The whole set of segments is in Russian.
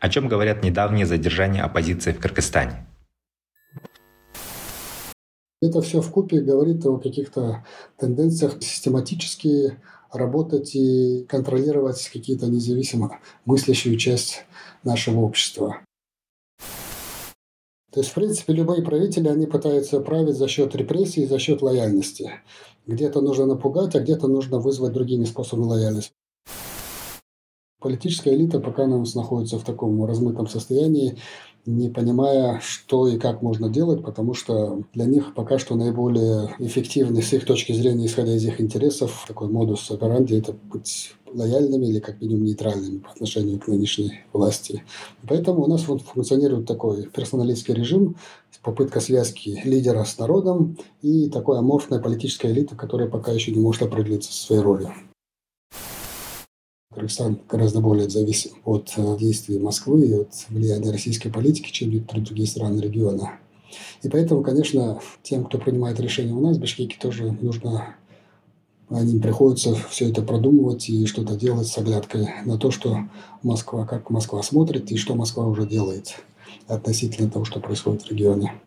О чем говорят недавние задержания оппозиции в Кыргызстане? Это все в купе говорит о каких-то тенденциях систематически работать и контролировать какие-то независимо мыслящую часть нашего общества. То есть, в принципе, любые правители, они пытаются править за счет репрессий, за счет лояльности. Где-то нужно напугать, а где-то нужно вызвать другими способами лояльность. Политическая элита пока у нас находится в таком размытом состоянии, не понимая, что и как можно делать, потому что для них пока что наиболее эффективный с их точки зрения, исходя из их интересов, такой модус операнди – это быть лояльными или как минимум нейтральными по отношению к нынешней власти. Поэтому у нас вот функционирует такой персоналистский режим, попытка связки лидера с народом и такой аморфная политическая элита, которая пока еще не может определиться со своей ролью. Кыргызстан гораздо более зависим от э, действий Москвы и от влияния российской политики, чем другие страны региона. И поэтому, конечно, тем, кто принимает решения у нас в Бишкеке, тоже нужно им приходится все это продумывать и что-то делать с оглядкой на то, что Москва, как Москва смотрит и что Москва уже делает относительно того, что происходит в регионе.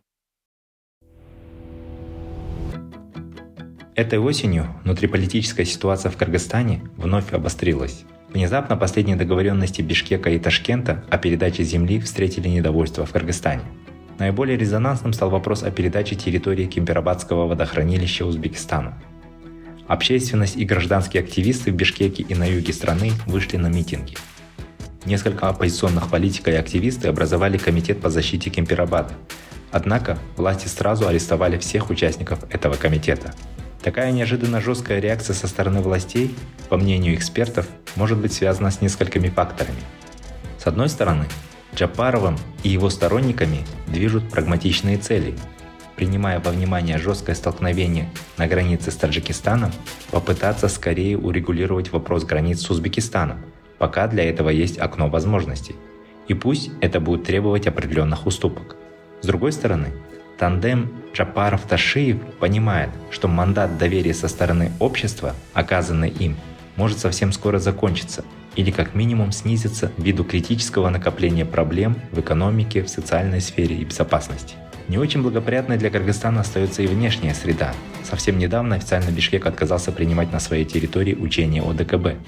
Этой осенью внутриполитическая ситуация в Кыргызстане вновь обострилась. Внезапно последние договоренности Бишкека и Ташкента о передаче земли встретили недовольство в Кыргызстане. Наиболее резонансным стал вопрос о передаче территории Кемперабадского водохранилища Узбекистану. Общественность и гражданские активисты в Бишкеке и на юге страны вышли на митинги. Несколько оппозиционных политиков и активисты образовали комитет по защите Кемперабада. Однако власти сразу арестовали всех участников этого комитета – Такая неожиданно жесткая реакция со стороны властей, по мнению экспертов, может быть связана с несколькими факторами. С одной стороны, Джапаровым и его сторонниками движут прагматичные цели. Принимая во внимание жесткое столкновение на границе с Таджикистаном, попытаться скорее урегулировать вопрос границ с Узбекистаном, пока для этого есть окно возможностей. И пусть это будет требовать определенных уступок. С другой стороны, Тандем Джапаров-Ташиев понимает, что мандат доверия со стороны общества, оказанный им, может совсем скоро закончиться или как минимум снизиться ввиду критического накопления проблем в экономике, в социальной сфере и безопасности. Не очень благоприятной для Кыргызстана остается и внешняя среда. Совсем недавно официально Бишкек отказался принимать на своей территории учения ОДКБ.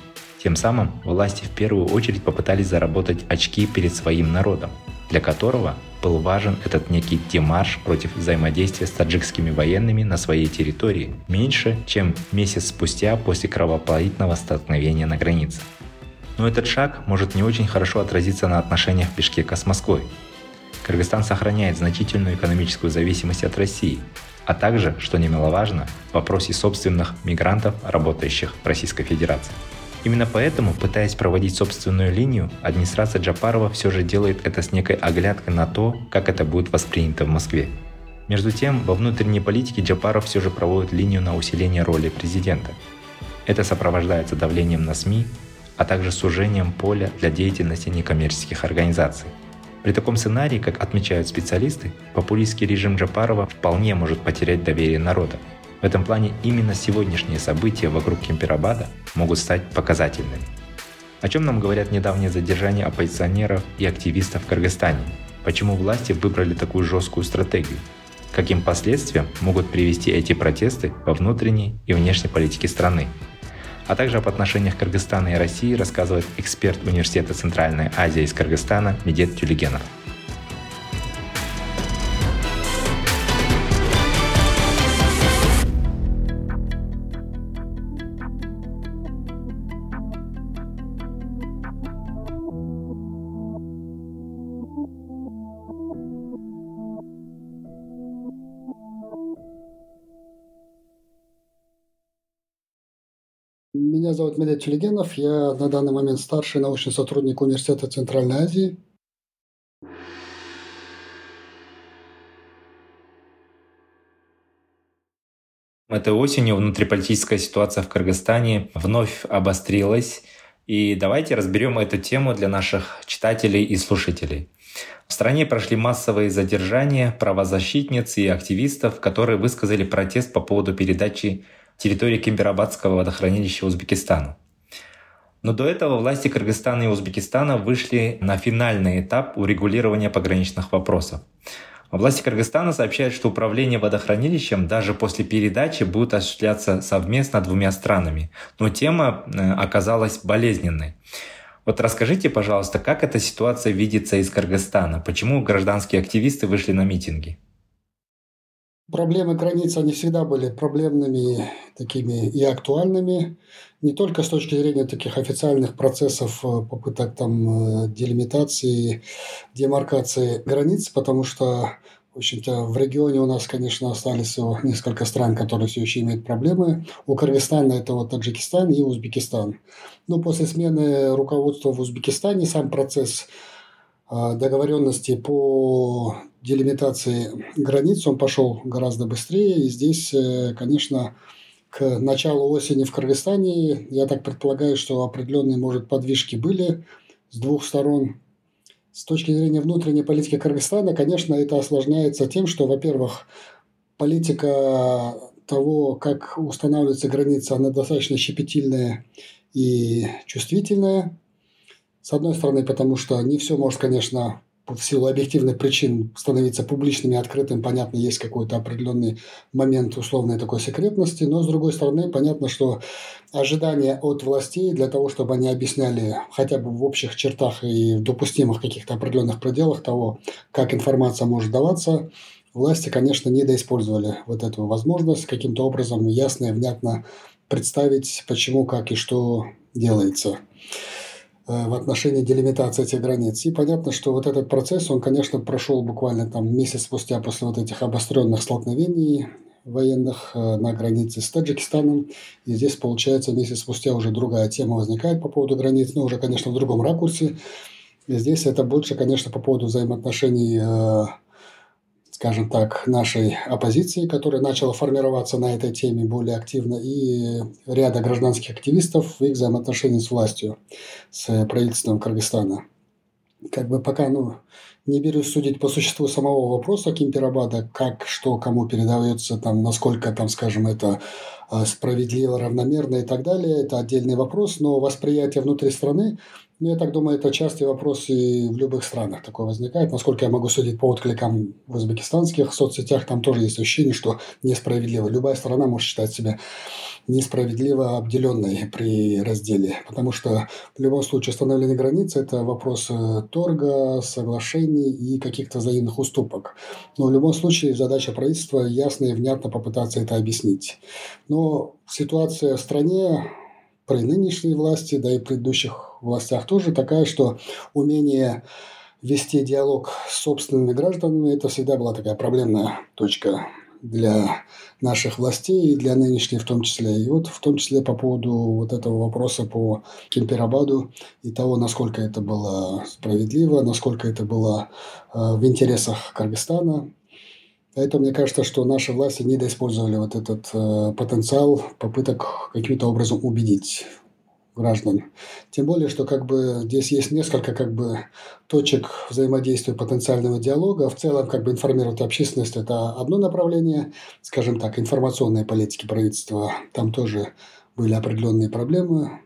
Тем самым власти в первую очередь попытались заработать очки перед своим народом, для которого был важен этот некий демарш против взаимодействия с таджикскими военными на своей территории меньше, чем месяц спустя после кровопролитного столкновения на границе. Но этот шаг может не очень хорошо отразиться на отношениях Бишкека с Москвой. Кыргызстан сохраняет значительную экономическую зависимость от России, а также, что немаловажно, в вопросе собственных мигрантов, работающих в Российской Федерации. Именно поэтому, пытаясь проводить собственную линию, администрация Джапарова все же делает это с некой оглядкой на то, как это будет воспринято в Москве. Между тем, во внутренней политике Джапаров все же проводит линию на усиление роли президента. Это сопровождается давлением на СМИ, а также сужением поля для деятельности некоммерческих организаций. При таком сценарии, как отмечают специалисты, популистский режим Джапарова вполне может потерять доверие народа, в этом плане именно сегодняшние события вокруг Кемперабада могут стать показательными. О чем нам говорят недавние задержания оппозиционеров и активистов в Кыргызстане? Почему власти выбрали такую жесткую стратегию? Каким последствиям могут привести эти протесты во внутренней и внешней политике страны? А также об отношениях Кыргызстана и России рассказывает эксперт Университета Центральной Азии из Кыргызстана Медет Тюлегенов. зовут Медет Челегенов. Я на данный момент старший научный сотрудник Университета Центральной Азии. Этой осенью внутриполитическая ситуация в Кыргызстане вновь обострилась. И давайте разберем эту тему для наших читателей и слушателей. В стране прошли массовые задержания правозащитниц и активистов, которые высказали протест по поводу передачи территории Кемперабадского водохранилища Узбекистану. Но до этого власти Кыргызстана и Узбекистана вышли на финальный этап урегулирования пограничных вопросов. Власти Кыргызстана сообщают, что управление водохранилищем даже после передачи будет осуществляться совместно двумя странами. Но тема э, оказалась болезненной. Вот расскажите, пожалуйста, как эта ситуация видится из Кыргызстана? Почему гражданские активисты вышли на митинги? Проблемы границ, они всегда были проблемными такими и актуальными, не только с точки зрения таких официальных процессов, э, попыток там э, делимитации, демаркации границ, потому что в общем-то, в регионе у нас, конечно, остались всего несколько стран, которые все еще имеют проблемы. У Кыргызстана это вот Таджикистан и Узбекистан. Но после смены руководства в Узбекистане сам процесс а, договоренности по делимитации границ, он пошел гораздо быстрее. И здесь, э, конечно, к началу осени в Кыргызстане, я так предполагаю, что определенные, может, подвижки были с двух сторон. С точки зрения внутренней политики Кыргызстана, конечно, это осложняется тем, что, во-первых, политика того, как устанавливаются границы, она достаточно щепетильная и чувствительная. С одной стороны, потому что не все может, конечно, в силу объективных причин становиться публичным и открытым, понятно, есть какой-то определенный момент условной такой секретности, но с другой стороны, понятно, что ожидания от властей для того, чтобы они объясняли хотя бы в общих чертах и в допустимых каких-то определенных пределах того, как информация может даваться, власти, конечно, недоиспользовали вот эту возможность каким-то образом ясно и внятно представить, почему, как и что делается. Э, в отношении делимитации этих границ. И понятно, что вот этот процесс, он, конечно, прошел буквально там месяц спустя после вот этих обостренных столкновений военных э, на границе с Таджикистаном. И здесь, получается, месяц спустя уже другая тема возникает по поводу границ, но уже, конечно, в другом ракурсе. И здесь это больше, конечно, по поводу взаимоотношений э, скажем так, нашей оппозиции, которая начала формироваться на этой теме более активно, и ряда гражданских активистов в их взаимоотношении с властью, с правительством Кыргызстана. Как бы пока, ну, не берусь судить по существу самого вопроса Кимпирабада, как, что, кому передается, там, насколько, там, скажем, это а, справедливо, равномерно и так далее, это отдельный вопрос, но восприятие внутри страны ну, я так думаю, это частый вопрос и в любых странах такое возникает. Насколько я могу судить по откликам в узбекистанских соцсетях, там тоже есть ощущение, что несправедливо. Любая страна может считать себя несправедливо обделенной при разделе, потому что в любом случае установленные границы – это вопрос э, торга, соглашений и каких-то взаимных уступок. Но в любом случае задача правительства ясно и внятно попытаться это объяснить. Но ситуация в стране при нынешней власти, да и предыдущих властях тоже такая, что умение вести диалог с собственными гражданами – это всегда была такая проблемная точка для наших властей и для нынешней в том числе. И вот в том числе по поводу вот этого вопроса по Кемперабаду и того, насколько это было справедливо, насколько это было э, в интересах Кыргызстана. Поэтому мне кажется, что наши власти недоиспользовали вот этот э, потенциал попыток каким-то образом убедить граждан. Тем более, что как бы здесь есть несколько как бы точек взаимодействия потенциального диалога. В целом, как бы информировать общественность – это одно направление, скажем так, информационной политики правительства. Там тоже были определенные проблемы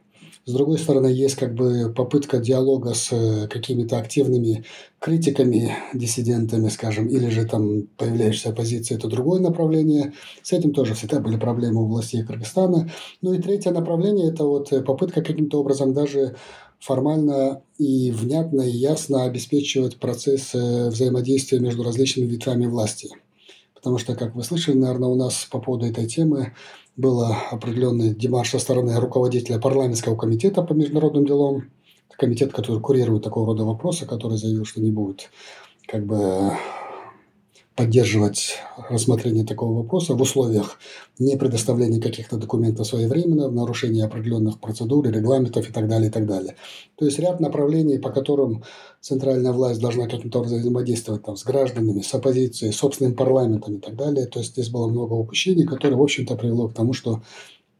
с другой стороны, есть как бы попытка диалога с э, какими-то активными критиками, диссидентами, скажем, или же там появляющейся оппозиции – это другое направление. С этим тоже всегда были проблемы у властей Кыргызстана. Ну и третье направление – это вот э, попытка каким-то образом даже формально и внятно и ясно обеспечивать процесс э, взаимодействия между различными ветвями власти. Потому что, как вы слышали, наверное, у нас по поводу этой темы был определенный демарш со стороны руководителя парламентского комитета по международным делам, комитет, который курирует такого рода вопросы, который заявил, что не будет как бы поддерживать рассмотрение такого вопроса в условиях не предоставления каких-то документов своевременно, в нарушении определенных процедур, регламентов и так далее, и так далее. То есть ряд направлений, по которым центральная власть должна каким-то образом взаимодействовать там, с гражданами, с оппозицией, собственным парламентом и так далее. То есть здесь было много упущений, которые, в общем-то, привело к тому, что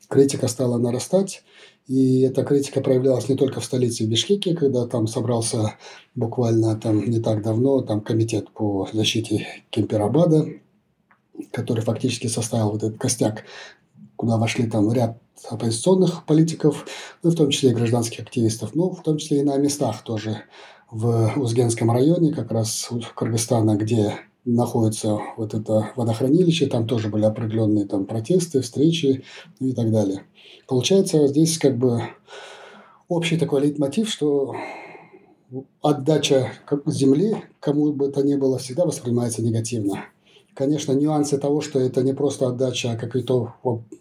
критика стала нарастать, и эта критика проявлялась не только в столице в Бишкеке, когда там собрался буквально там не так давно там комитет по защите Кемперабада, который фактически составил вот этот костяк, куда вошли там ряд оппозиционных политиков, ну, в том числе и гражданских активистов, ну, в том числе и на местах тоже в Узгенском районе, как раз Кыргызстана, где находится вот это водохранилище, там тоже были определенные там протесты, встречи и так далее. Получается, здесь как бы общий такой лейтмотив, что отдача земли кому бы то ни было всегда воспринимается негативно. Конечно, нюансы того, что это не просто отдача, а какой-то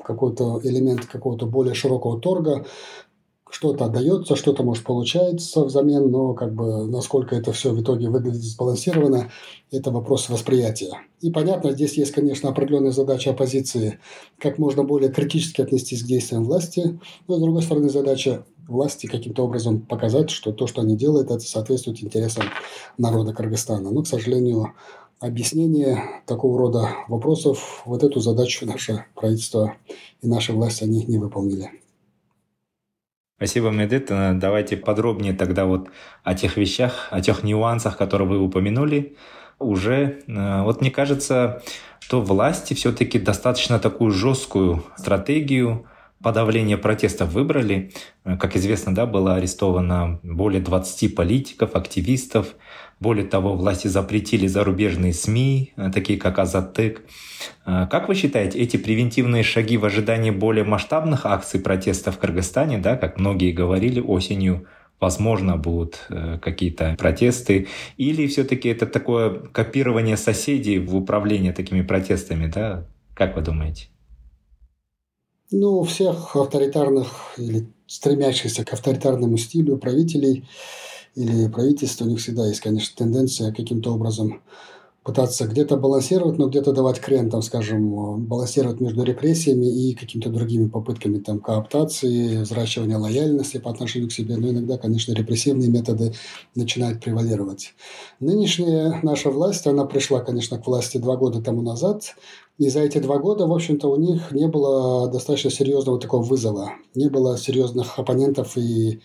какой элемент какого-то более широкого торга, что-то отдается, что-то может получается взамен, но как бы насколько это все в итоге выглядит сбалансированно, это вопрос восприятия. И понятно, здесь есть, конечно, определенная задача оппозиции, как можно более критически отнестись к действиям власти, но с другой стороны задача власти каким-то образом показать, что то, что они делают, это соответствует интересам народа Кыргызстана. Но, к сожалению, объяснение такого рода вопросов, вот эту задачу наше правительство и наши власти, они не выполнили. Спасибо, Медет. Э, давайте подробнее тогда вот о тех вещах, о тех нюансах, которые вы упомянули. Уже, э, вот мне кажется, что власти все-таки достаточно такую жесткую стратегию подавления протестов выбрали. Как известно, да, было арестовано более 20 политиков, активистов, более того, власти запретили зарубежные СМИ, такие как Азатык. Э, как вы считаете, эти превентивные шаги в ожидании более масштабных акций протеста в Кыргызстане, да, как многие говорили осенью, возможно, будут э, какие-то протесты, или все-таки это такое копирование соседей в управлении такими протестами, да? Как вы думаете? Ну, у всех авторитарных или стремящихся к авторитарному стилю правителей – или правительство, у них всегда есть, конечно, тенденция каким-то образом пытаться где-то балансировать, но где-то давать крен, там, скажем, балансировать между репрессиями и какими-то другими попытками там, кооптации, взращивания лояльности по отношению к себе. Но иногда, конечно, репрессивные методы начинают превалировать. Нынешняя наша власть, она пришла, конечно, к власти два года тому назад, и за эти два года, в общем-то, у них не было достаточно серьезного такого вызова, не было серьезных оппонентов и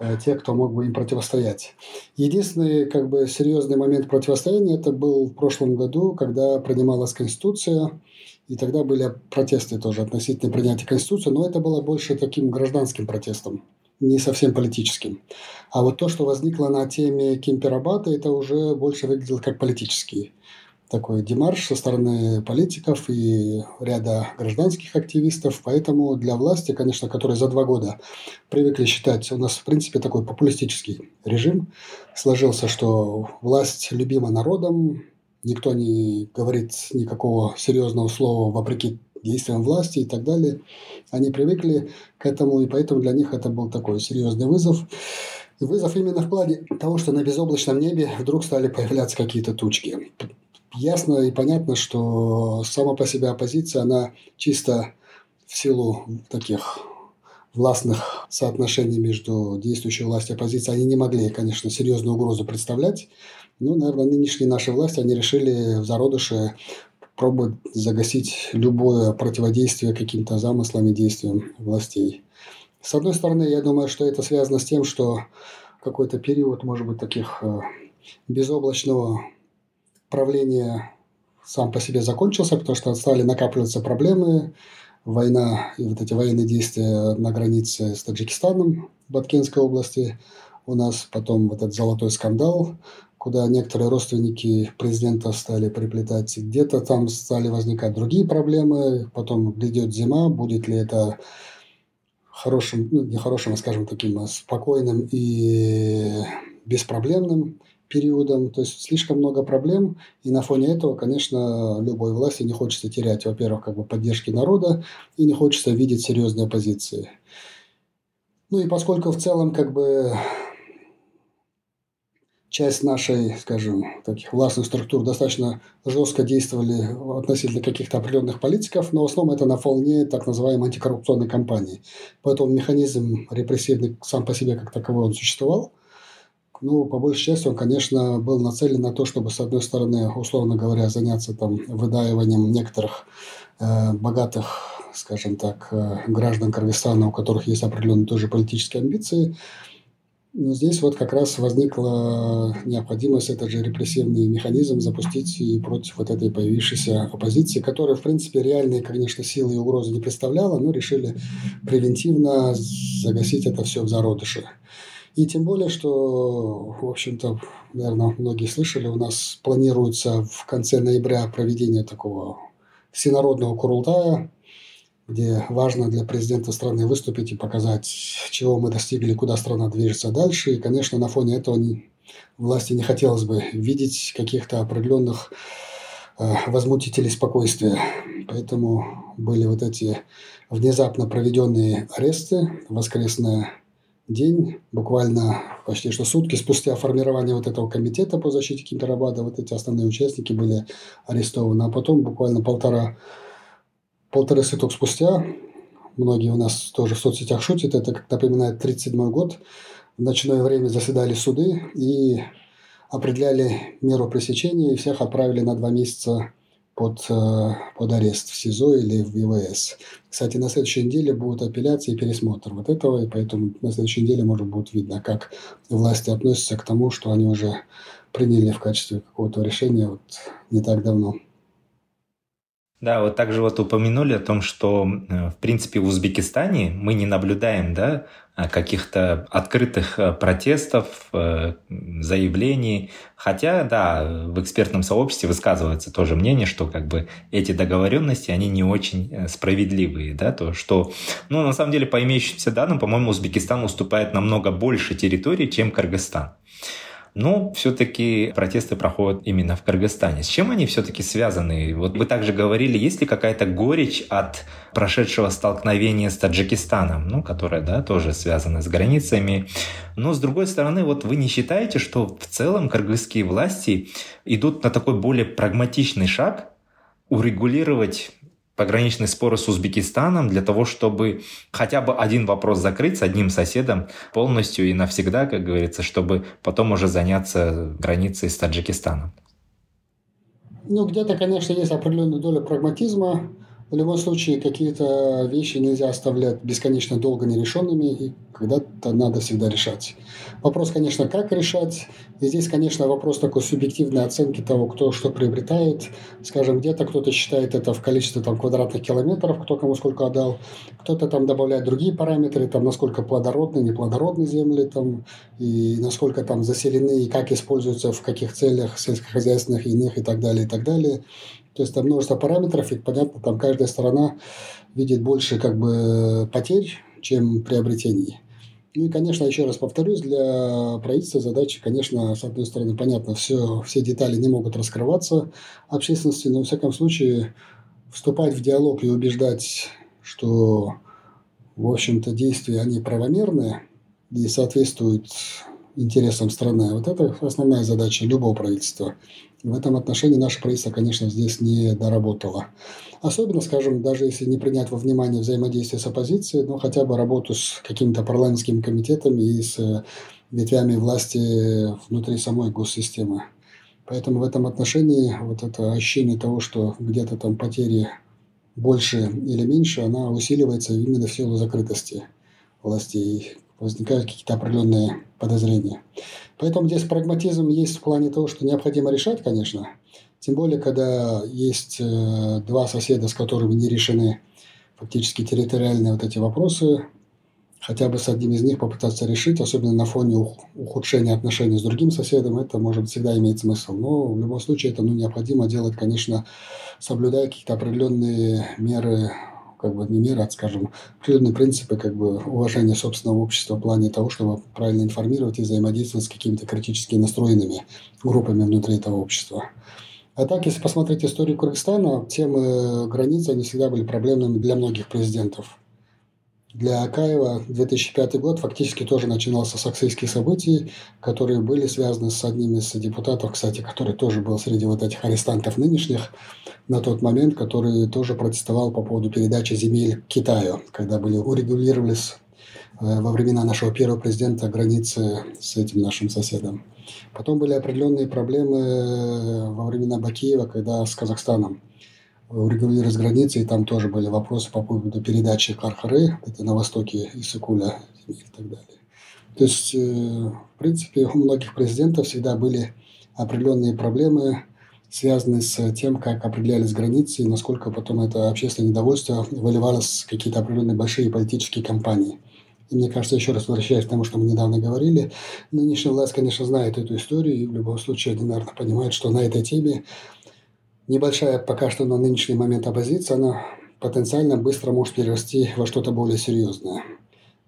Э, те, кто мог бы им противостоять. Единственный как бы, серьезный момент противостояния это был в прошлом году, когда принималась Конституция, и тогда были протесты тоже относительно принятия Конституции, но это было больше таким гражданским протестом, не совсем политическим. А вот то, что возникло на теме Кемперабата, это уже больше выглядело как политический такой демарш со стороны политиков и ряда гражданских активистов. Поэтому для власти, конечно, которые за два года привыкли считать, у нас, в принципе, такой популистический режим сложился, что власть любима народом, никто не говорит никакого серьезного слова вопреки действиям власти и так далее. Они привыкли к этому, и поэтому для них это был такой серьезный вызов. Вызов именно в плане того, что на безоблачном небе вдруг стали появляться какие-то тучки ясно и понятно, что сама по себе оппозиция, она чисто в силу таких властных соотношений между действующей властью и оппозицией, они не могли, конечно, серьезную угрозу представлять. Но, наверное, нынешние наши власти, они решили в зародыше пробовать загасить любое противодействие каким-то замыслам и действиям властей. С одной стороны, я думаю, что это связано с тем, что какой-то период, может быть, таких э, безоблачного правление сам по себе закончился, потому что стали накапливаться проблемы, война и вот эти военные действия на границе с Таджикистаном в Баткенской области. У нас потом вот этот золотой скандал, куда некоторые родственники президента стали приплетать. Где-то там стали возникать другие проблемы. Потом грядет зима, будет ли это хорошим, ну, не хорошим, а, скажем, таким а спокойным и беспроблемным периодом, то есть слишком много проблем, и на фоне этого, конечно, любой власти не хочется терять, во-первых, как бы поддержки народа, и не хочется видеть серьезные оппозиции. Ну и поскольку в целом как бы часть нашей, скажем, таких властных структур достаточно жестко действовали относительно каких-то определенных политиков, но в основном это на фоне так называемой антикоррупционной кампании. Поэтому механизм репрессивный сам по себе как таковой он существовал. Ну, по большей части он, конечно, был нацелен на то, чтобы, с одной стороны, условно говоря, заняться там выдаиванием некоторых э, богатых, скажем так, э, граждан Кыргызстана, у которых есть определенные тоже политические амбиции, но здесь вот как раз возникла необходимость этот же репрессивный механизм запустить и против вот этой появившейся оппозиции, которая, в принципе, реальные, конечно, силы и угрозы не представляла, но решили превентивно загасить это все в зародыше. И тем более, что, в общем-то, наверное, многие слышали, у нас планируется в конце ноября проведение такого всенародного курултая, где важно для президента страны выступить и показать, чего мы достигли, куда страна движется дальше. И, конечно, на фоне этого не, власти не хотелось бы видеть каких-то определенных э, возмутителей спокойствия. Поэтому были вот эти внезапно проведенные аресты, воскресный день, буквально почти что сутки спустя формирования вот этого комитета по защите Кимперабада, вот эти основные участники были арестованы, а потом буквально полтора полторы суток спустя, многие у нас тоже в соцсетях шутят, это как напоминает 1937 год, в ночное время заседали суды и определяли меру пресечения, и всех отправили на два месяца под, э, под арест в СИЗО или в ВВС. Кстати, на следующей неделе будут апелляции и пересмотр вот этого, и поэтому на следующей неделе, может, будет видно, как власти относятся к тому, что они уже приняли в качестве какого-то решения вот не так давно. Да, вот также вот упомянули о том, что, э, в принципе, в Узбекистане мы не наблюдаем, да, каких-то открытых э, протестов, э, заявлений. Хотя, да, в экспертном сообществе высказывается тоже мнение, что как бы эти договоренности, они не очень справедливые, да, то, что, ну, на самом деле, по имеющимся данным, по-моему, Узбекистан уступает намного больше территорий, чем Кыргызстан но все-таки протесты проходят именно в Кыргызстане. С чем они все-таки связаны? Вот вы также говорили, есть ли какая-то горечь от прошедшего столкновения с Таджикистаном, ну, которое, да, тоже связано с границами. Но, с другой стороны, вот вы не считаете, что в целом кыргызские власти идут на такой более прагматичный шаг урегулировать пограничные споры с Узбекистаном для того, чтобы хотя бы один вопрос закрыть с одним соседом полностью и навсегда, как говорится, чтобы потом уже заняться границей с Таджикистаном? Ну, где-то, конечно, есть определенная доля прагматизма. В любом случае, какие-то вещи нельзя оставлять бесконечно долго нерешенными, и когда-то надо всегда решать. Вопрос, конечно, как решать. И здесь, конечно, вопрос такой субъективной оценки того, кто что приобретает. Скажем, где-то кто-то считает это в количестве там, квадратных километров, кто кому сколько отдал. Кто-то там добавляет другие параметры, там, насколько плодородны, неплодородны земли, там, и насколько там заселены, и как используются, в каких целях сельскохозяйственных, иных и так далее, и так далее. То есть там множество параметров, и понятно, там каждая сторона видит больше как бы потерь, чем приобретений. Ну и, конечно, еще раз повторюсь, для правительства задача, конечно, с одной стороны, понятно, все, все детали не могут раскрываться общественности, но, во всяком случае, вступать в диалог и убеждать, что, в общем-то, действия, они правомерны и соответствуют интересам страны. Вот это основная задача любого правительства. В этом отношении наше правительство, конечно, здесь не доработало. Особенно, скажем, даже если не принять во внимание взаимодействие с оппозицией, но хотя бы работу с какими-то парламентскими комитетами и с э, ветвями власти внутри самой госсистемы. Поэтому в этом отношении вот это ощущение того, что где-то там потери больше или меньше, она усиливается именно в силу закрытости властей возникают какие-то определенные подозрения. Поэтому здесь прагматизм есть в плане того, что необходимо решать, конечно. Тем более, когда есть э, два соседа, с которыми не решены фактически территориальные вот эти вопросы, хотя бы с одним из них попытаться решить, особенно на фоне ухудшения отношений с другим соседом, это может всегда иметь смысл. Но в любом случае это ну, необходимо делать, конечно, соблюдая какие-то определенные меры как бы не мир, а, скажем, определенные принципы как бы уважения собственного общества в плане того, чтобы правильно информировать и взаимодействовать с какими-то критически настроенными группами внутри этого общества. А так, если посмотреть историю Кыргызстана, темы границы, они всегда были проблемными для многих президентов. Для Акаева 2005 год фактически тоже начинался с аксейских событий, которые были связаны с одним из депутатов, кстати, который тоже был среди вот этих арестантов нынешних на тот момент, который тоже протестовал по поводу передачи земель Китаю, когда были урегулировались э, во времена нашего первого президента границы с этим нашим соседом. Потом были определенные проблемы э, во времена Бакиева, когда с Казахстаном урегулировались границы, и там тоже были вопросы по поводу передачи Кархары, это на востоке Исыкуля и так далее. То есть, э, в принципе, у многих президентов всегда были определенные проблемы, связанные с тем, как определялись границы и насколько потом это общественное недовольство выливалось в какие-то определенные большие политические кампании. И мне кажется, еще раз возвращаясь к тому, что мы недавно говорили, нынешняя власть, конечно, знает эту историю, и в любом случае они, наверное, понимают, что на этой теме небольшая пока что на нынешний момент оппозиция, она потенциально быстро может перерасти во что-то более серьезное.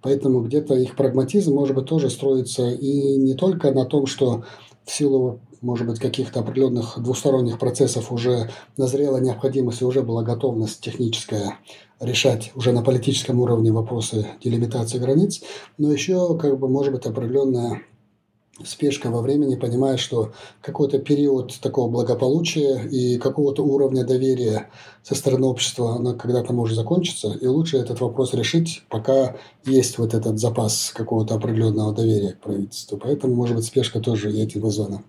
Поэтому где-то их прагматизм, может быть, тоже строится и не только на том, что в силу, может быть, каких-то определенных двусторонних процессов уже назрела необходимость и уже была готовность техническая решать уже на политическом уровне вопросы делимитации границ, но еще, как бы, может быть, определенная спешка во времени, понимая, что какой-то период такого благополучия и какого-то уровня доверия со стороны общества, она когда-то может закончиться, и лучше этот вопрос решить, пока есть вот этот запас какого-то определенного доверия к правительству. Поэтому, может быть, спешка тоже этим вызвана.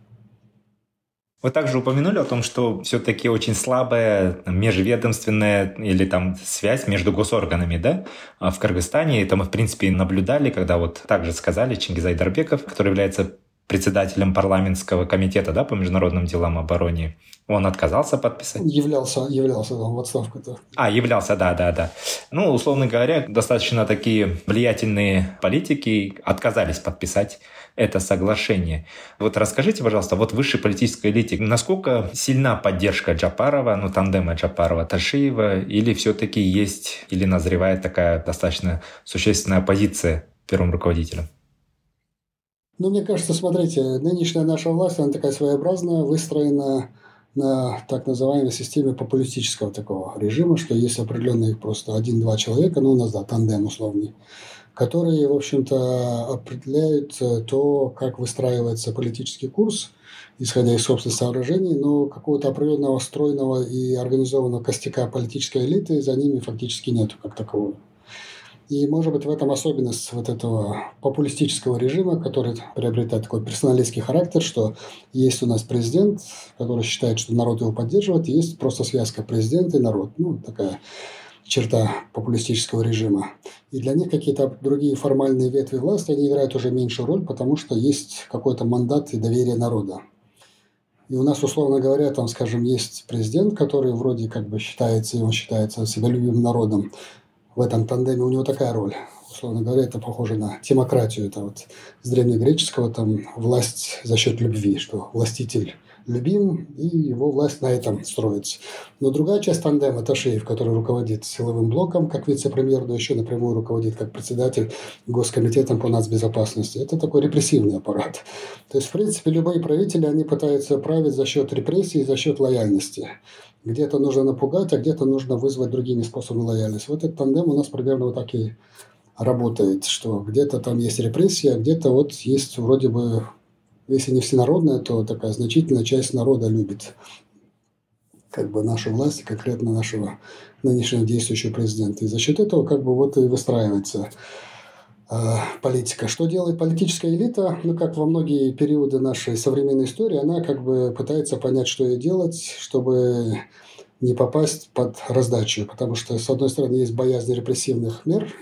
Вы также упомянули о том, что все-таки очень слабая межведомственная или там связь между госорганами, да, а в Кыргызстане. Это мы, в принципе, наблюдали, когда вот также сказали Чингизай Дарбеков, который является председателем парламентского комитета да, по международным делам обороне, он отказался подписать? Являлся, являлся там в отставку-то. А, являлся, да, да, да. Ну, условно говоря, достаточно такие влиятельные политики отказались подписать это соглашение. Вот расскажите, пожалуйста, вот высшей политической элите, насколько сильна поддержка Джапарова, ну, тандема Джапарова-Ташиева, или все-таки есть, или назревает такая достаточно существенная оппозиция первым руководителям? Ну, мне кажется, смотрите, нынешняя наша власть, она такая своеобразная, выстроена на так называемой системе популистического такого режима, что есть определенные просто один-два человека, ну, у нас, да, тандем условный, которые, в общем-то, определяют то, как выстраивается политический курс, исходя из собственных соображений, но какого-то определенного стройного и организованного костяка политической элиты за ними фактически нету как такового. И, может быть, в этом особенность вот этого популистического режима, который приобретает такой персоналистский характер, что есть у нас президент, который считает, что народ его поддерживает, и есть просто связка президента и народ. Ну, такая черта популистического режима. И для них какие-то другие формальные ветви власти, они играют уже меньшую роль, потому что есть какой-то мандат и доверие народа. И у нас, условно говоря, там, скажем, есть президент, который вроде как бы считается, и он считается себя любимым народом, в этом тандеме у него такая роль. Условно говоря, это похоже на демократию. Это вот с древнегреческого там власть за счет любви, что властитель любим, и его власть на этом строится. Но другая часть тандема – это Шеев, который руководит силовым блоком как вице-премьер, но еще напрямую руководит как председатель Госкомитетом по нацбезопасности. Это такой репрессивный аппарат. То есть, в принципе, любые правители, они пытаются править за счет репрессий за счет лояльности. Где-то нужно напугать, а где-то нужно вызвать другими способами лояльность. Вот этот тандем у нас примерно вот так и работает, что где-то там есть репрессия, а где-то вот есть вроде бы, если не всенародная, то такая значительная часть народа любит как бы нашу власть, конкретно нашего нынешнего действующего президента. И за счет этого как бы вот и выстраивается Э, политика. Что делает политическая элита? Ну, как во многие периоды нашей современной истории, она как бы пытается понять, что ей делать, чтобы не попасть под раздачу. Потому что, с одной стороны, есть боязнь репрессивных мер,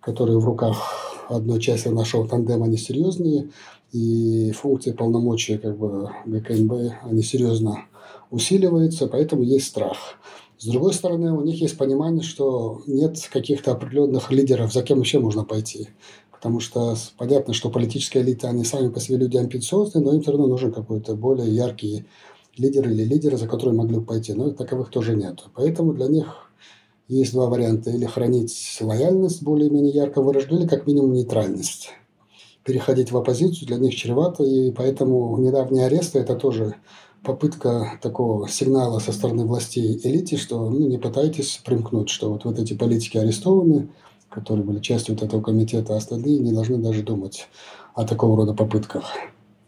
которые в руках одной части нашего тандема, они серьезнее, и функции полномочия как бы ГКНБ, они серьезно усиливаются, поэтому есть страх. С другой стороны, у них есть понимание, что нет каких-то определенных лидеров, за кем вообще можно пойти. Потому что понятно, что политическая элита, они сами по себе люди амбициозные, но им все равно нужен какой-то более яркий лидер или лидеры, за которые могли бы пойти. Но таковых тоже нет. Поэтому для них есть два варианта. Или хранить лояльность более-менее ярко выраженную, или как минимум нейтральность. Переходить в оппозицию для них чревато, и поэтому недавние аресты – это тоже попытка такого сигнала со стороны властей элите, что ну, не пытайтесь примкнуть, что вот, вот эти политики арестованы, которые были частью вот этого комитета, остальные не должны даже думать о такого рода попытках.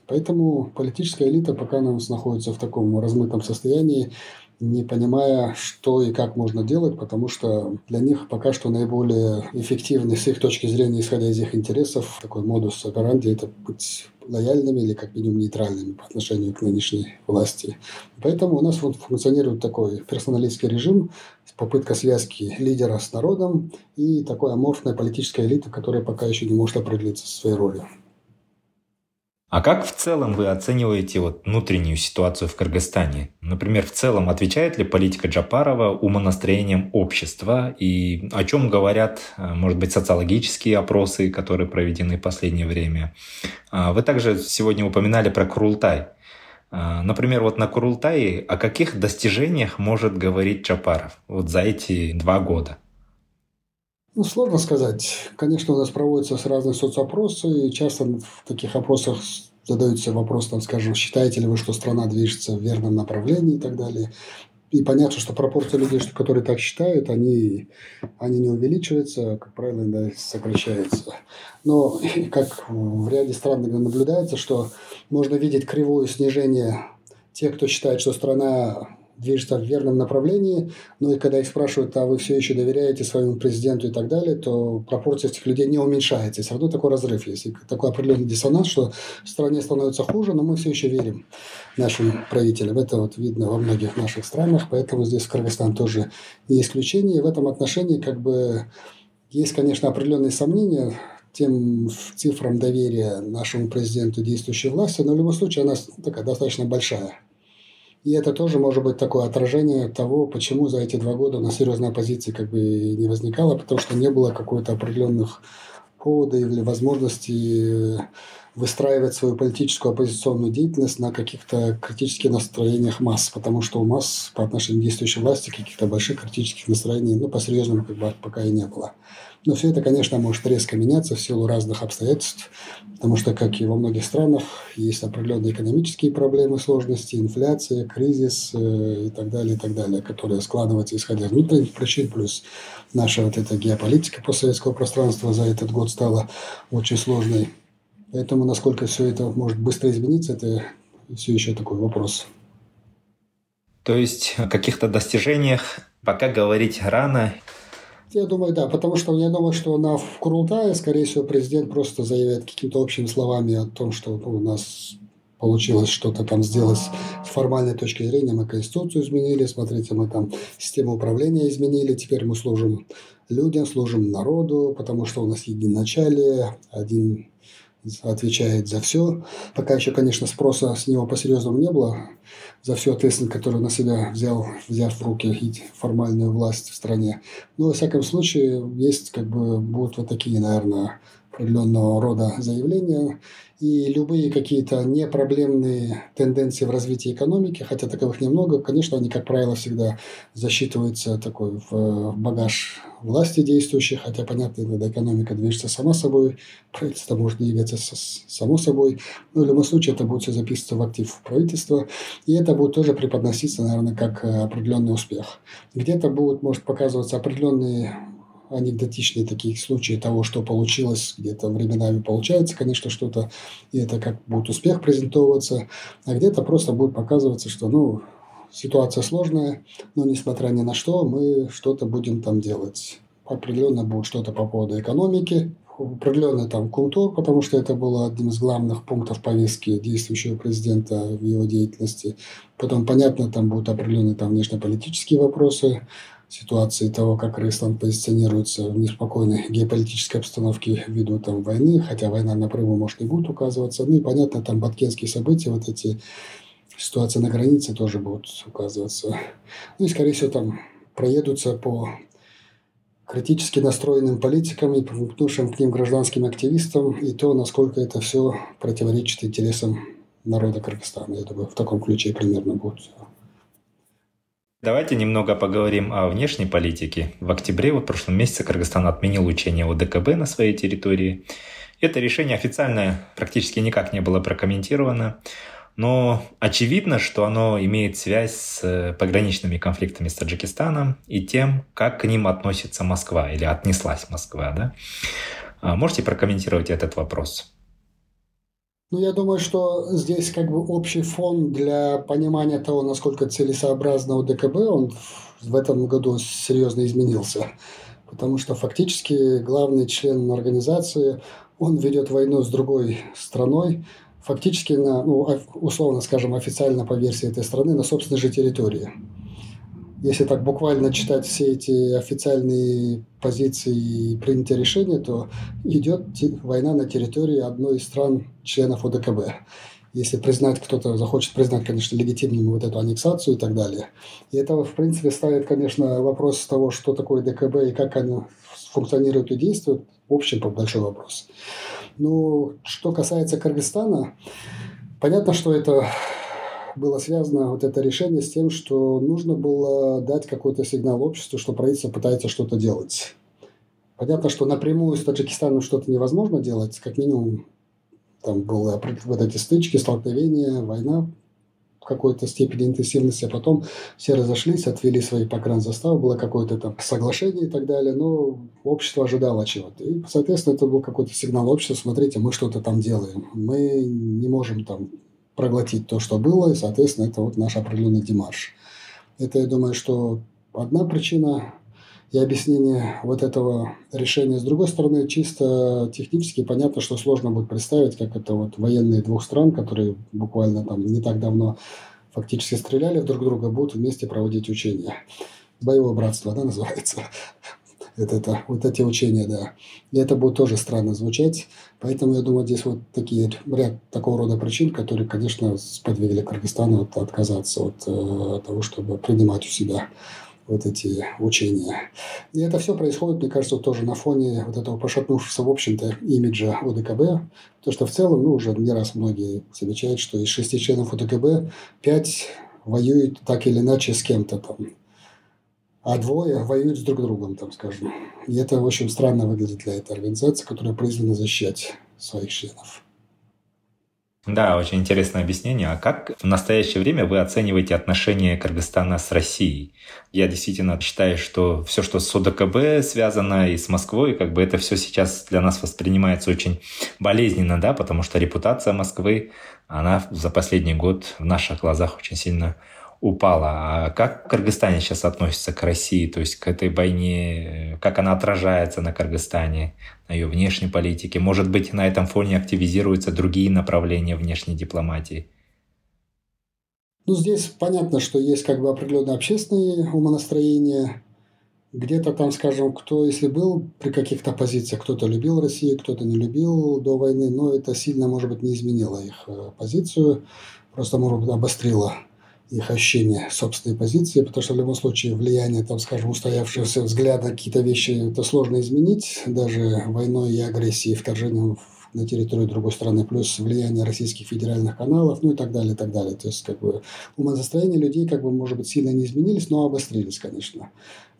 Поэтому политическая элита пока у нас находится в таком размытом состоянии, не понимая, что и как можно делать, потому что для них пока что наиболее эффективный с их точки зрения, исходя из их интересов, такой модус операнди – это быть лояльными или как минимум нейтральными по отношению к нынешней власти. Поэтому у нас вот функционирует такой персоналистский режим, попытка связки лидера с народом и такой аморфная политическая элита, которая пока еще не может определиться со своей ролью. А как в целом вы оцениваете вот внутреннюю ситуацию в Кыргызстане? Например, в целом отвечает ли политика Джапарова умонастроением общества и о чем говорят, э, может быть, социологические опросы, которые проведены в последнее время? А вы также сегодня упоминали про Курултай. А, например, вот на Курултае о каких достижениях может говорить Джапаров вот за эти два года? Ну, сложно сказать. Конечно, у нас проводятся разные соцопросы, и часто в таких опросах задаются вопрос, там, скажем, считаете ли вы, что страна движется в верном направлении и так далее. И понятно, что пропорция людей, которые так считают, они, они не увеличиваются, как правило, да, сокращается. Но как в ряде стран наблюдается, что можно видеть кривое снижение тех, кто считает, что страна движется в верном направлении, но и когда их спрашивают, а вы все еще доверяете своему президенту и так далее, то пропорция этих людей не уменьшается. Все равно такой разрыв есть. И такой определенный диссонанс, что в стране становится хуже, но мы все еще верим нашим правителям. Это вот видно во многих наших странах, поэтому здесь Кыргызстан тоже не исключение. И в этом отношении как бы есть, конечно, определенные сомнения тем цифрам доверия нашему президенту действующей власти, но в любом случае она такая достаточно большая. И это тоже может быть такое отражение того, почему за эти два года на серьезной оппозиции как бы не возникало, потому что не было какой-то определенных поводов или возможности выстраивать свою политическую оппозиционную деятельность на каких-то критических настроениях масс, потому что у масс по отношению к действующей власти каких-то больших критических настроений, ну, по-серьезному как бы пока и не было. Но все это, конечно, может резко меняться в силу разных обстоятельств, потому что, как и во многих странах, есть определенные экономические проблемы, сложности, инфляция, кризис э, и так далее, и так далее, которые складываются исходя из внутренних причин, плюс наша вот эта геополитика постсоветского пространства за этот год стала очень сложной. Поэтому насколько все это может быстро измениться, это все еще такой вопрос. То есть о каких-то достижениях пока говорить рано. Я думаю, да, потому что я думаю, что на в Курултае, скорее всего, президент просто заявляет какими-то общими словами о том, что ну, у нас получилось что-то там сделать с формальной точки зрения. Мы Конституцию изменили, смотрите, мы там систему управления изменили, теперь мы служим людям, служим народу, потому что у нас единоначалие, один отвечает за все. Пока еще, конечно, спроса с него по-серьезному не было. За всю ответственность, которую на себя взял, взяв в руки формальную власть в стране. Но, во всяком случае, есть как бы будут вот такие, наверное, определенного рода заявления. И любые какие-то непроблемные тенденции в развитии экономики, хотя таковых немного, конечно, они, как правило, всегда засчитываются такой в багаж власти действующих, хотя, понятно, когда экономика движется сама собой, правительство может двигаться само собой, но в любом случае это будет все записываться в актив правительства, и это будет тоже преподноситься, наверное, как определенный успех. Где-то будут, может показываться определенные анекдотичные такие случаи того, что получилось, где-то временами получается, конечно, что-то, и это как будет успех презентовываться, а где-то просто будет показываться, что, ну, ситуация сложная, но несмотря ни на что, мы что-то будем там делать. Определенно будет что-то по поводу экономики, определенный там культур, потому что это было одним из главных пунктов повестки действующего президента в его деятельности. Потом, понятно, там будут определенные там внешнеполитические вопросы, ситуации того, как Кыргызстан позиционируется в неспокойной геополитической обстановке ввиду там, войны, хотя война напрямую, может, не будет указываться. Ну и, понятно, там баткенские события, вот эти ситуации на границе тоже будут указываться. Ну и, скорее всего, там проедутся по критически настроенным политикам и привыкнувшим к ним гражданским активистам, и то, насколько это все противоречит интересам народа Кыргызстана. Я думаю, в таком ключе примерно будет Давайте немного поговорим о внешней политике. В октябре в прошлом месяце Кыргызстан отменил учение ОДКБ на своей территории. Это решение официально практически никак не было прокомментировано. но очевидно, что оно имеет связь с э, пограничными конфликтами с Таджикистаном и тем, как к ним относится Москва или отнеслась Москва. Да? А можете прокомментировать этот вопрос? Ну, я думаю, что здесь как бы общий фон для понимания того, насколько целесообразно у ДКБ, он в этом году серьезно изменился. Потому что фактически главный член организации, он ведет войну с другой страной, фактически на, ну, условно скажем, официально по версии этой страны, на собственной же территории. Если так буквально читать все эти официальные позиции и принятия решения, то идет война на территории одной из стран членов ОДКБ. Если признать, кто-то захочет признать, конечно, легитимным вот эту аннексацию и так далее. И это, в принципе, ставит, конечно, вопрос того, что такое ДКБ и как оно функционирует и действует, в общем, большой вопрос. Ну, что касается Кыргызстана, понятно, что это было связано, вот это решение, с тем, что нужно было дать какой-то сигнал обществу, что правительство пытается что-то делать. Понятно, что напрямую с Таджикистаном что-то невозможно делать, как минимум там были вот эти стычки, столкновения, война какой-то степени интенсивности, а потом все разошлись, отвели свои погранзаставы, было какое-то там соглашение и так далее, но общество ожидало чего-то. И, соответственно, это был какой-то сигнал общества, смотрите, мы что-то там делаем, мы не можем там проглотить то, что было, и, соответственно, это вот наш определенный демарш. Это, я думаю, что одна причина и объяснение вот этого решения. С другой стороны, чисто технически понятно, что сложно будет представить, как это вот военные двух стран, которые буквально там не так давно фактически стреляли друг друга, будут вместе проводить учения. Боевое братство, да, называется. Это, это, вот эти учения, да. И это будет тоже странно звучать. Поэтому, я думаю, здесь вот такие ряд такого рода причин, которые, конечно, сподвигли Кыргызстан вот, отказаться от э, того, чтобы принимать у себя вот эти учения. И это все происходит, мне кажется, тоже на фоне вот этого пошатнувшегося, в общем-то, имиджа ОДКБ. То, что в целом, ну, уже не раз многие замечают, что из шести членов ОДКБ пять воюют так или иначе с кем-то там. А двое воюют с друг другом, там, скажем. И это, общем, странно выглядит для этой организации, которая призвана защищать своих членов. Да, очень интересное объяснение. А как в настоящее время вы оцениваете отношения Кыргызстана с Россией? Я действительно считаю, что все, что с ОДКБ связано и с Москвой, как бы это все сейчас для нас воспринимается очень болезненно, да, потому что репутация Москвы, она за последний год в наших глазах очень сильно упала. А как Кыргызстане сейчас относится к России, то есть к этой войне, как она отражается на Кыргызстане, на ее внешней политике? Может быть, на этом фоне активизируются другие направления внешней дипломатии? Ну, здесь понятно, что есть как бы определенное общественное умонастроение. Где-то там, скажем, кто, если был при каких-то позициях, кто-то любил Россию, кто-то не любил до войны, но это сильно, может быть, не изменило их э, позицию, просто, может быть, обострило их ощущение собственной позиции, потому что в любом случае влияние, там, скажем, устоявшегося взгляда какие-то вещи это сложно изменить, даже войной и агрессией, вторжением на территорию другой страны, плюс влияние российских федеральных каналов, ну и так далее, и так далее. То есть, как бы, умозастроения людей, как бы, может быть, сильно не изменились, но обострились, конечно.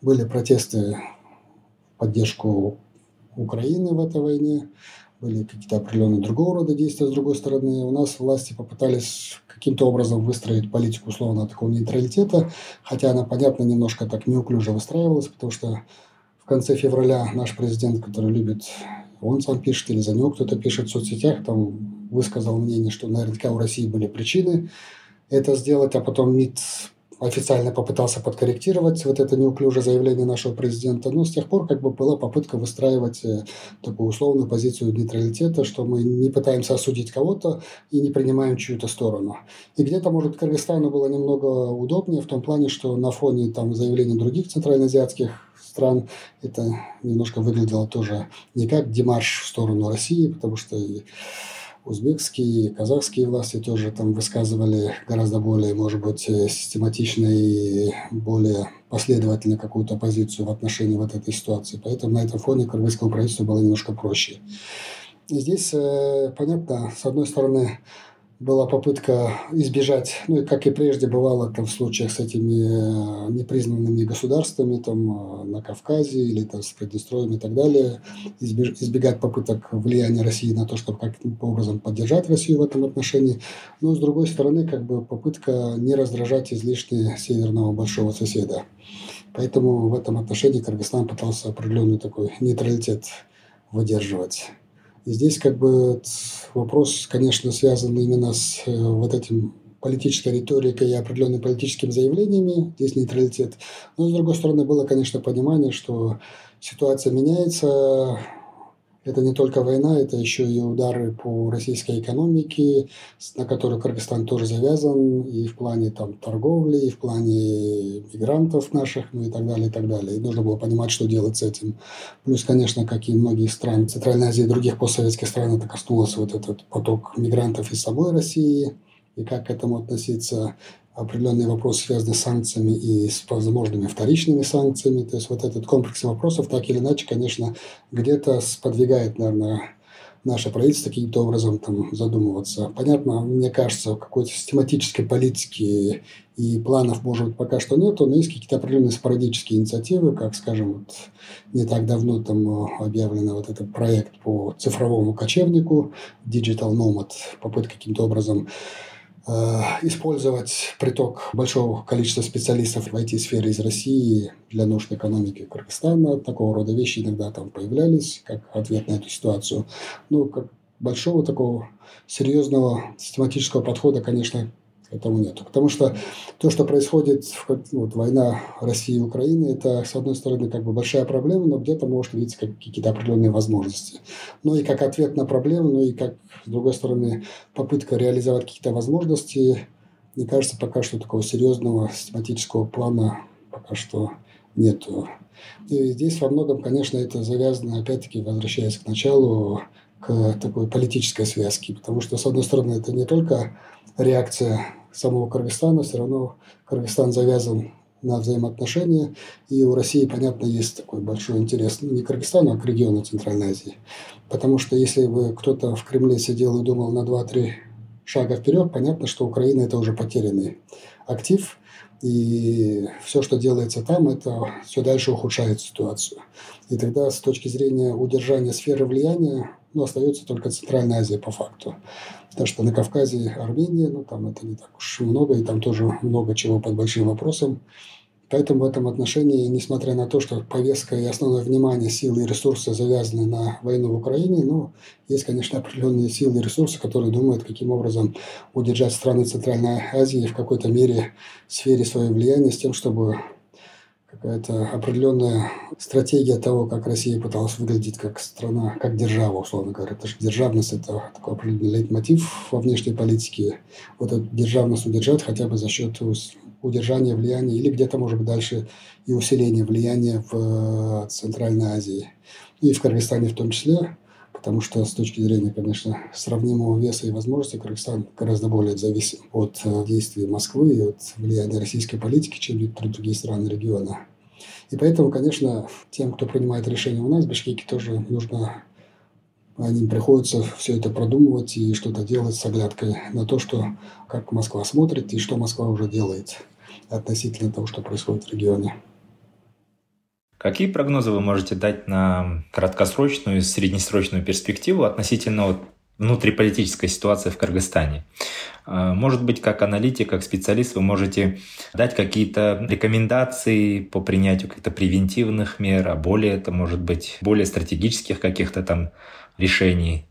Были протесты в поддержку Украины в этой войне, были какие-то определенные другого рода действия с другой стороны. У нас власти попытались каким-то образом выстроить политику условно такого нейтралитета, хотя она, понятно, немножко так неуклюже выстраивалась, потому что в конце февраля наш президент, который любит, он сам пишет или за него кто-то пишет в соцсетях, там высказал мнение, что наверняка у России были причины это сделать, а потом МИД официально попытался подкорректировать вот это неуклюжее заявление нашего президента. Но с тех пор как бы была попытка выстраивать э, такую условную позицию нейтралитета, что мы не пытаемся осудить кого-то и не принимаем чью-то сторону. И где-то, может, Кыргызстану было немного удобнее в том плане, что на фоне там, заявлений других центральноазиатских стран это немножко выглядело тоже не как демарш в сторону России, потому что узбекские, казахские власти тоже там высказывали гораздо более, может быть, э, систематично и более последовательно какую-то позицию в отношении вот этой ситуации. Поэтому на этом фоне кыргызскому правительству было немножко проще. И здесь, э, понятно, с одной стороны, была попытка избежать, ну и как и прежде бывало там в случаях с этими э, непризнанными государствами там э, на Кавказе или там с Приднестровьем и так далее, избегать попыток влияния России на то, чтобы каким-то образом поддержать Россию в этом отношении. Но с другой стороны, как бы попытка не раздражать излишне северного большого соседа. Поэтому в этом отношении Кыргызстан пытался определенный такой нейтралитет выдерживать. И здесь как бы вопрос, конечно, связан именно с э, вот этим политической риторикой и определенными политическими заявлениями, здесь нейтралитет. Но, с другой стороны, было, конечно, понимание, что ситуация меняется, это не только война, это еще и удары по российской экономике, на которую Кыргызстан тоже завязан, и в плане там, торговли, и в плане мигрантов наших, ну и так далее, и так далее. И нужно было понимать, что делать с этим. Плюс, конечно, как и многие страны Центральной Азии и других постсоветских стран, это коснулось вот этот поток мигрантов из самой России, и как к этому относиться определенные вопросы, связанные с санкциями и с возможными вторичными санкциями. То есть вот этот комплекс вопросов так или иначе, конечно, где-то сподвигает, наверное, наше правительство каким-то образом там задумываться. Понятно, мне кажется, какой-то систематической политики и планов, может быть, пока что нету, но есть какие-то определенные спорадические инициативы, как, скажем, вот не так давно там объявлен вот этот проект по цифровому кочевнику, Digital Nomad, попытка каким-то образом Э, использовать приток большого количества специалистов в IT-сфере из России для нужд экономики Кыргызстана. Такого рода вещи иногда там появлялись, как ответ на эту ситуацию. Ну, как большого такого серьезного систематического подхода, конечно, этому нету. Потому что то, что происходит, вот, война России и Украины, это, с одной стороны, как бы большая проблема, но где-то может видеть как какие-то определенные возможности. Но и как ответ на проблему, но и как, с другой стороны, попытка реализовать какие-то возможности, мне кажется, пока что такого серьезного систематического плана пока что нету. И здесь во многом, конечно, это завязано, опять-таки, возвращаясь к началу, к такой политической связке. Потому что, с одной стороны, это не только реакция самого Кыргызстана, все равно Кыргызстан завязан на взаимоотношения. И у России, понятно, есть такой большой интерес ну, не к Кыргызстану, а к региону Центральной Азии. Потому что если бы кто-то в Кремле сидел и думал на 2-3 шага вперед, понятно, что Украина – это уже потерянный актив. И все, что делается там, это все дальше ухудшает ситуацию. И тогда с точки зрения удержания сферы влияния ну, остается только Центральная Азия по факту. Потому что на Кавказе Армения, ну, там это не так уж много, и там тоже много чего под большим вопросом. Поэтому в этом отношении, несмотря на то, что повестка и основное внимание, силы и ресурсы завязаны на войну в Украине, ну, есть, конечно, определенные силы и ресурсы, которые думают, каким образом удержать страны Центральной Азии в какой-то мере в сфере своего влияния с тем, чтобы какая-то определенная стратегия того, как Россия пыталась выглядеть как страна, как держава, условно говоря. Потому что державность – это такой определенный лейтмотив во внешней политике. Вот эту державность удержать хотя бы за счет удержания влияния или где-то, может быть, дальше и усиления влияния в Центральной Азии. И в Кыргызстане в том числе потому что с точки зрения, конечно, сравнимого веса и возможностей Кыргызстан гораздо более зависим от э, действий Москвы и от влияния российской политики, чем другие страны региона. И поэтому, конечно, тем, кто принимает решения у нас в Бишкеке, тоже нужно им приходится все это продумывать и что-то делать с оглядкой на то, что как Москва смотрит и что Москва уже делает относительно того, что происходит в регионе. Какие прогнозы вы можете дать на краткосрочную и среднесрочную перспективу относительно вот внутриполитической ситуации в Кыргызстане? А, может быть, как аналитик, как специалист вы можете дать какие-то рекомендации по принятию каких-то превентивных мер, а более это может быть более стратегических каких-то там решений?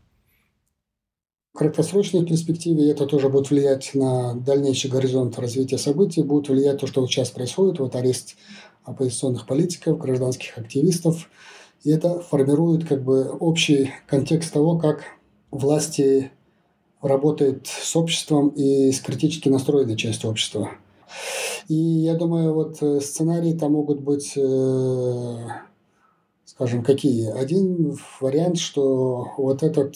В краткосрочной перспективе это тоже будет влиять на дальнейший горизонт развития событий, будет влиять то, что вот сейчас происходит, вот арест оппозиционных политиков, гражданских активистов. И это формирует как бы общий контекст того, как власти работают с обществом и с критически настроенной частью общества. И я думаю, вот э, сценарии там могут быть, э, скажем, какие. Один вариант, что вот этот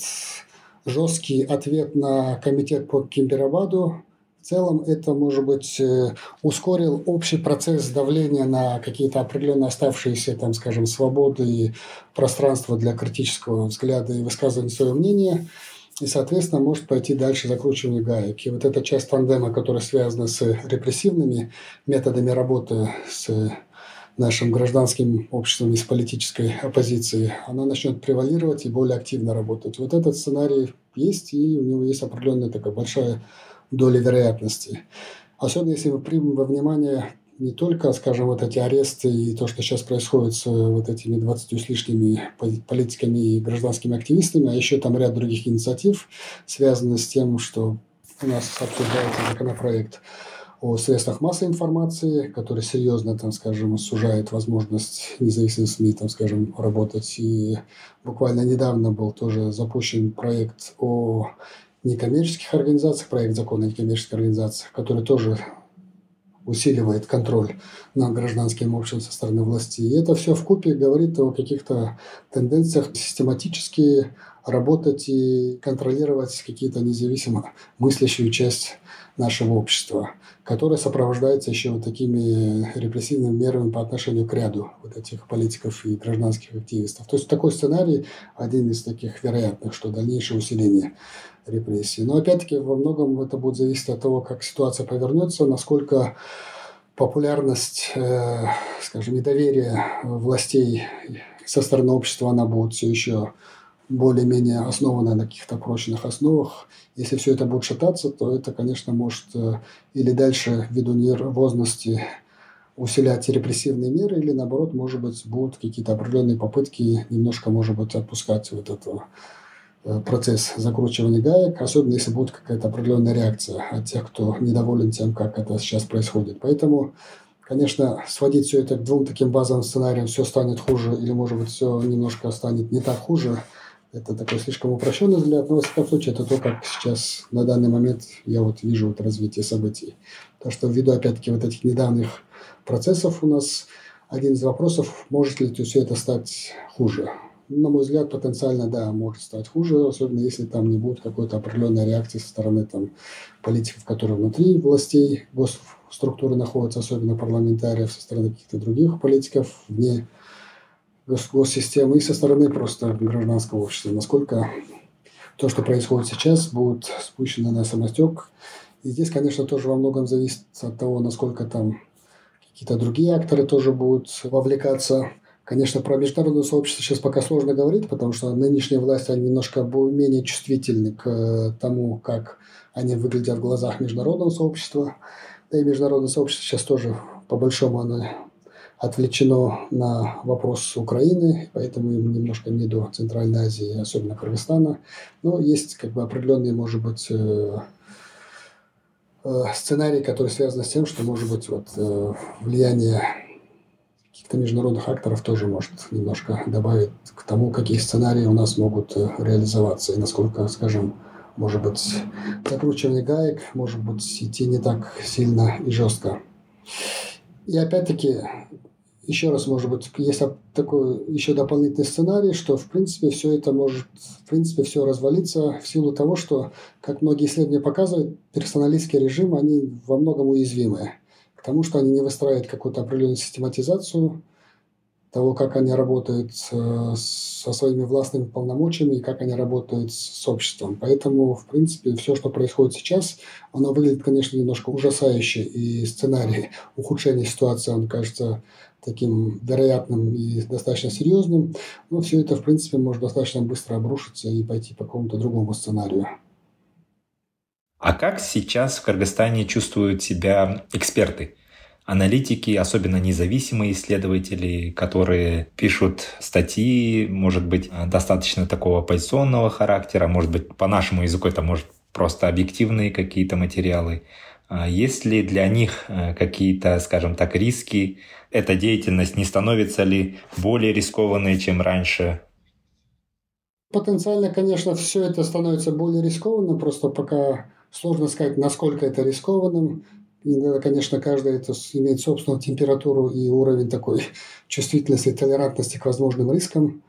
жесткий ответ на комитет по Кимберабаду в целом это, может быть, э, ускорил общий процесс давления на какие-то определенные оставшиеся, там, скажем, свободы и пространство для критического взгляда и высказывания своего мнения. и, соответственно, может пойти дальше закручивание гаек. И вот эта часть тандема, которая связана с репрессивными методами работы с нашим гражданским обществом и с политической оппозицией, она начнет превалировать и более активно работать. Вот этот сценарий есть, и у него есть определенная такая большая доля вероятности. Особенно если мы примем во внимание не только, скажем, вот эти аресты и то, что сейчас происходит с вот этими 20 с лишними политиками и гражданскими активистами, а еще там ряд других инициатив, связанных с тем, что у нас обсуждается законопроект о средствах массовой информации, который серьезно, там, скажем, сужает возможность независимых СМИ, там, скажем, работать. И буквально недавно был тоже запущен проект о некоммерческих организациях, проект закона о некоммерческих организациях, который тоже усиливает контроль над гражданским обществом со стороны власти. И это все в купе говорит о каких-то тенденциях систематически работать и контролировать какие-то независимо мыслящую часть нашего общества, которая сопровождается еще вот такими репрессивными мерами по отношению к ряду вот этих политиков и гражданских активистов. То есть такой сценарий один из таких вероятных, что дальнейшее усиление репрессий. Но опять-таки во многом это будет зависеть от того, как ситуация повернется, насколько популярность, э, скажем, недоверие властей со стороны общества, она будет все еще более-менее основана на каких-то прочных основах. Если все это будет шататься, то это, конечно, может э, или дальше ввиду нервозности усилять репрессивные меры, или наоборот, может быть, будут какие-то определенные попытки немножко, может быть, отпускать вот это Э, процесс закручивания гаек, особенно если будет какая-то определенная реакция от тех, кто недоволен тем, как это сейчас происходит. Поэтому, конечно, сводить все это к двум таким базовым сценариям, все станет хуже или, может быть, все немножко станет не так хуже, это такой слишком упрощенный взгляд, но, во всяком случае, это то, как сейчас на данный момент я вот вижу вот развитие событий. То, что ввиду, опять-таки, вот этих недавних процессов у нас один из вопросов, может ли все это стать хуже на мой взгляд, потенциально, да, может стать хуже, особенно если там не будет какой-то определенной реакции со стороны там, политиков, которые внутри властей госструктуры находятся, особенно парламентариев, со стороны каких-то других политиков вне гос госсистемы и со стороны просто гражданского общества. Насколько то, что происходит сейчас, будет спущено на самостек. И здесь, конечно, тоже во многом зависит от того, насколько там какие-то другие акторы тоже будут вовлекаться Конечно, про международное сообщество сейчас пока сложно говорить, потому что нынешние власти, они немножко менее чувствительны к э, тому, как они выглядят в глазах международного сообщества. Да и международное сообщество сейчас тоже, по большому, оно отвлечено на вопрос Украины, поэтому им немножко не до Центральной Азии, особенно Кыргызстана. Но есть как бы определенные, может быть, э, э, сценарии, которые связаны с тем, что, может быть, вот, влияние каких-то международных акторов тоже может немножко добавить к тому, какие сценарии у нас могут э, реализоваться и насколько, скажем, может быть, закручивание гаек может быть идти не так сильно и жестко. И опять-таки, еще раз, может быть, есть такой еще дополнительный сценарий, что, в принципе, все это может, в принципе, все развалиться в силу того, что, как многие исследования показывают, персоналистские режимы, они во многом уязвимы тому, что они не выстраивают какую-то определенную систематизацию того, как они работают со своими властными полномочиями и как они работают с обществом. Поэтому, в принципе, все, что происходит сейчас, оно выглядит, конечно, немножко ужасающе, и сценарий ухудшения ситуации, он кажется таким вероятным и достаточно серьезным, но все это, в принципе, может достаточно быстро обрушиться и пойти по какому-то другому сценарию. А как сейчас в Кыргызстане чувствуют себя эксперты? Аналитики, особенно независимые исследователи, которые пишут статьи, может быть, достаточно такого оппозиционного характера, может быть, по нашему языку это может просто объективные какие-то материалы. А есть ли для них э, какие-то, скажем так, риски? Эта деятельность не становится ли более рискованной, чем раньше? Потенциально, конечно, все это становится более рискованным, просто пока Сложно сказать, насколько это рискованным. Иногда, конечно, каждый это имеет собственную температуру и уровень такой чувствительности, толерантности к возможным рискам.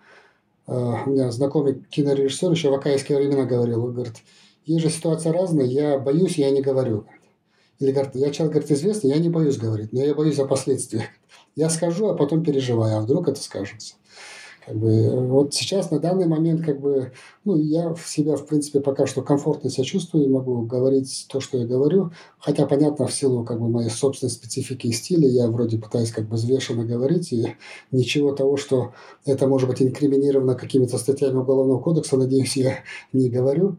А, у меня знакомый кинорежиссер еще в акаевские времена говорил, он говорит, есть же ситуация разная, я боюсь, я не говорю. Или говорит, я человек, говорит, известный, я не боюсь говорить, но я боюсь за последствия. Я скажу, а потом переживаю, а вдруг это скажется. Как бы, вот сейчас, на данный момент, как бы, ну, я в себя, в принципе, пока что комфортно себя чувствую и могу говорить то, что я говорю. Хотя, понятно, в силу как бы, моей собственной специфики и стиля я вроде пытаюсь как бы взвешенно говорить, и ничего того, что это может быть инкриминировано какими-то статьями Уголовного кодекса, надеюсь, я не говорю.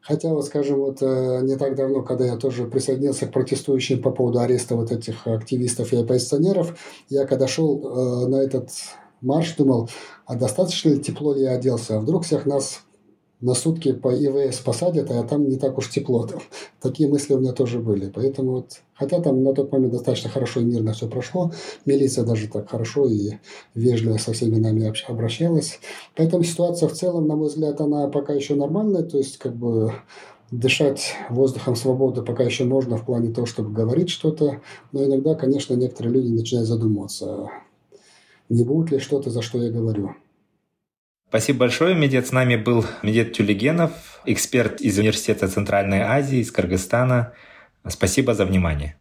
Хотя, вот, скажем, вот э, не так давно, когда я тоже присоединился к протестующим по поводу ареста вот этих активистов и оппозиционеров, я когда шел э, на этот марш, думал, а достаточно ли тепло ли я оделся, а вдруг всех нас на сутки по ИВС посадят, а там не так уж тепло. Там. Такие мысли у меня тоже были. Поэтому вот, хотя там на тот момент достаточно хорошо и мирно все прошло, милиция даже так хорошо и вежливо со всеми нами обращалась. Поэтому ситуация в целом, на мой взгляд, она пока еще нормальная, то есть как бы дышать воздухом свободы пока еще можно в плане того, чтобы говорить что-то, но иногда, конечно, некоторые люди начинают задумываться, не будет ли что-то, за что я говорю. Спасибо большое. Медет с нами был Медет Тюлегенов, эксперт из Университета Центральной Азии, из Кыргызстана. Спасибо за внимание.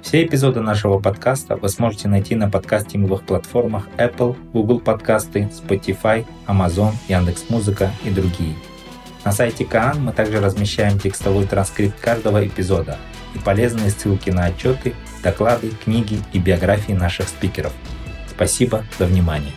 Все эпизоды нашего подкаста вы сможете найти на подкастинговых платформах Apple, Google подкасты, Spotify, Amazon, Яндекс.Музыка и другие – на сайте Каан мы также размещаем текстовой транскрипт каждого эпизода и полезные ссылки на отчеты, доклады, книги и биографии наших спикеров. Спасибо за внимание.